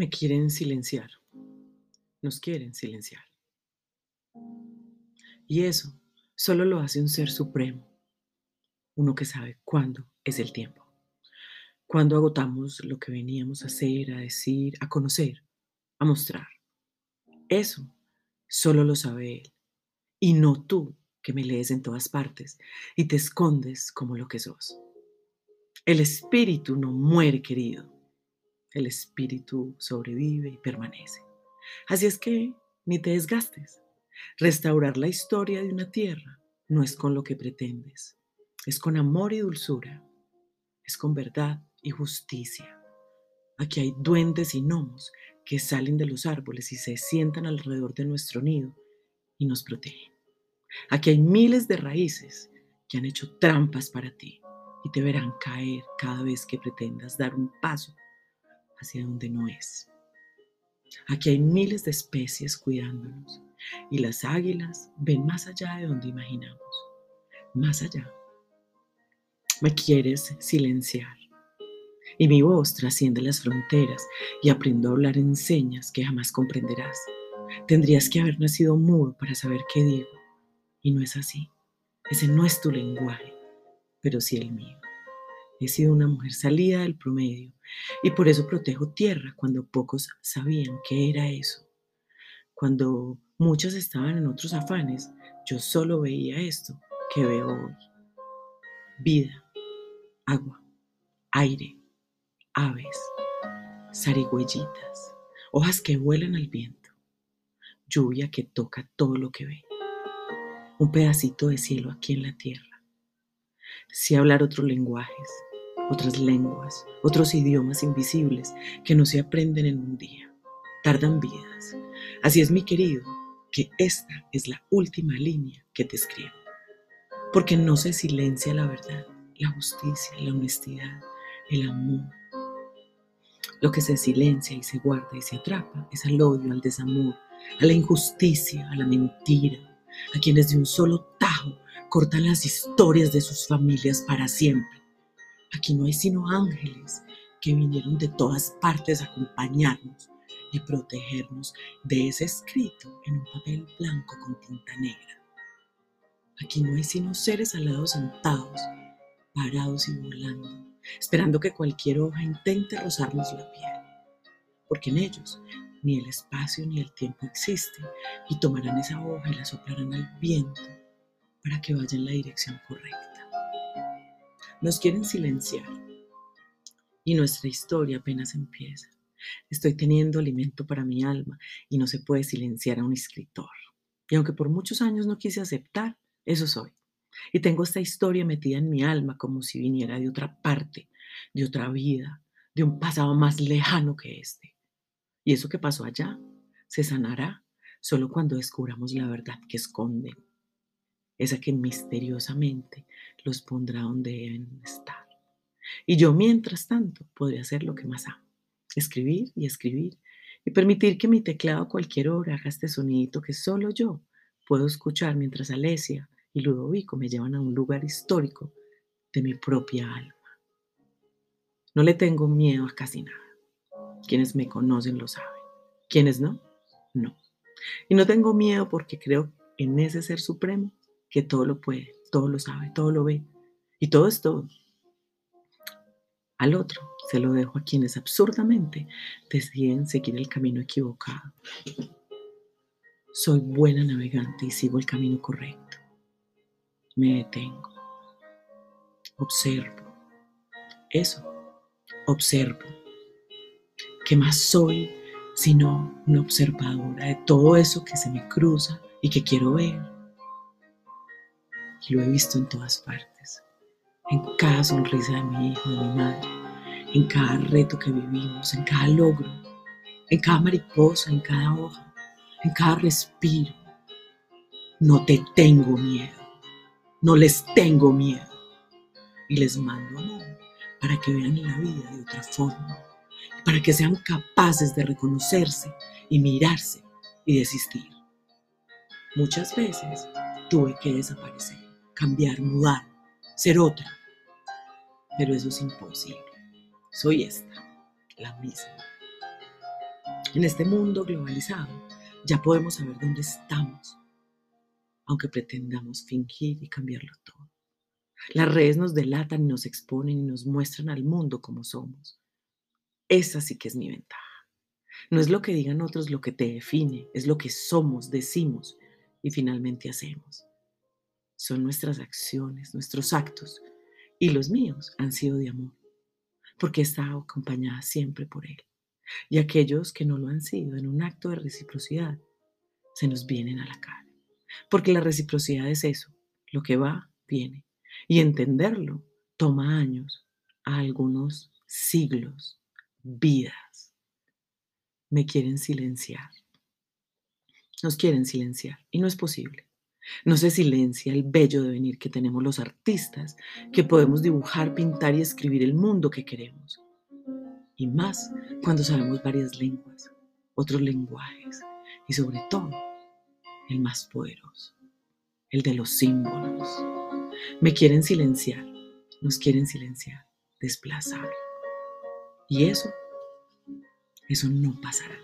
Me quieren silenciar. Nos quieren silenciar. Y eso solo lo hace un ser supremo, uno que sabe cuándo es el tiempo, cuándo agotamos lo que veníamos a hacer, a decir, a conocer, a mostrar. Eso solo lo sabe él, y no tú que me lees en todas partes y te escondes como lo que sos. El espíritu no muere, querido. El espíritu sobrevive y permanece. Así es que ni te desgastes. Restaurar la historia de una tierra no es con lo que pretendes, es con amor y dulzura, es con verdad y justicia. Aquí hay duendes y gnomos que salen de los árboles y se sientan alrededor de nuestro nido y nos protegen. Aquí hay miles de raíces que han hecho trampas para ti y te verán caer cada vez que pretendas dar un paso hacia donde no es. Aquí hay miles de especies cuidándonos y las águilas ven más allá de donde imaginamos, más allá. Me quieres silenciar y mi voz trasciende las fronteras y aprendo a hablar en señas que jamás comprenderás. Tendrías que haber nacido mudo para saber qué digo y no es así. Ese no es tu lenguaje, pero sí el mío. He sido una mujer salida del promedio y por eso protejo tierra cuando pocos sabían qué era eso. Cuando muchos estaban en otros afanes, yo solo veía esto que veo hoy. Vida, agua, aire, aves, zarigüeyitas, hojas que vuelan al viento, lluvia que toca todo lo que ve un pedacito de cielo aquí en la tierra. Si hablar otros lenguajes, otras lenguas, otros idiomas invisibles que no se aprenden en un día. Tardan vidas. Así es, mi querido, que esta es la última línea que te escribo. Porque no se silencia la verdad, la justicia, la honestidad, el amor. Lo que se silencia y se guarda y se atrapa es al odio, al desamor, a la injusticia, a la mentira, a quienes de un solo tajo cortan las historias de sus familias para siempre. Aquí no hay sino ángeles que vinieron de todas partes a acompañarnos y protegernos de ese escrito en un papel blanco con tinta negra. Aquí no hay sino seres alados sentados, parados y volando, esperando que cualquier hoja intente rozarnos la piel, porque en ellos ni el espacio ni el tiempo existen, y tomarán esa hoja y la soplarán al viento para que vaya en la dirección correcta. Nos quieren silenciar y nuestra historia apenas empieza. Estoy teniendo alimento para mi alma y no se puede silenciar a un escritor. Y aunque por muchos años no quise aceptar, eso soy. Y tengo esta historia metida en mi alma como si viniera de otra parte, de otra vida, de un pasado más lejano que este. Y eso que pasó allá se sanará solo cuando descubramos la verdad que esconden, esa que misteriosamente los pondrá donde deben estar. Y yo, mientras tanto, podría hacer lo que más amo, escribir y escribir y permitir que mi teclado a cualquier hora haga este sonidito que solo yo puedo escuchar mientras Alesia y Ludovico me llevan a un lugar histórico de mi propia alma. No le tengo miedo a casi nada. Quienes me conocen lo saben. Quienes no, no. Y no tengo miedo porque creo en ese ser supremo que todo lo puede, todo lo sabe, todo lo ve. Y todo es todo. Al otro se lo dejo a quienes absurdamente deciden seguir el camino equivocado. Soy buena navegante y sigo el camino correcto. Me detengo. Observo. Eso. Observo ¿Qué más soy sino una observadora de todo eso que se me cruza y que quiero ver? Y lo he visto en todas partes, en cada sonrisa de mi hijo, de mi madre, en cada reto que vivimos, en cada logro, en cada mariposa, en cada hoja, en cada respiro. No te tengo miedo, no les tengo miedo. Y les mando amor para que vean la vida de otra forma. Para que sean capaces de reconocerse y mirarse y desistir. Muchas veces tuve que desaparecer, cambiar, mudar, ser otra, pero eso es imposible. Soy esta, la misma. En este mundo globalizado ya podemos saber dónde estamos, aunque pretendamos fingir y cambiarlo todo. Las redes nos delatan y nos exponen y nos muestran al mundo como somos. Esa sí que es mi ventaja. No es lo que digan otros lo que te define, es lo que somos, decimos y finalmente hacemos. Son nuestras acciones, nuestros actos y los míos han sido de amor, porque he estado acompañada siempre por Él. Y aquellos que no lo han sido en un acto de reciprocidad, se nos vienen a la cara. Porque la reciprocidad es eso, lo que va, viene. Y entenderlo toma años, a algunos siglos, vidas. Me quieren silenciar. Nos quieren silenciar y no es posible. No se silencia el bello devenir que tenemos los artistas, que podemos dibujar, pintar y escribir el mundo que queremos. Y más cuando sabemos varias lenguas, otros lenguajes y sobre todo el más poderoso, el de los símbolos. Me quieren silenciar, nos quieren silenciar, desplazar. Y eso, eso no pasará.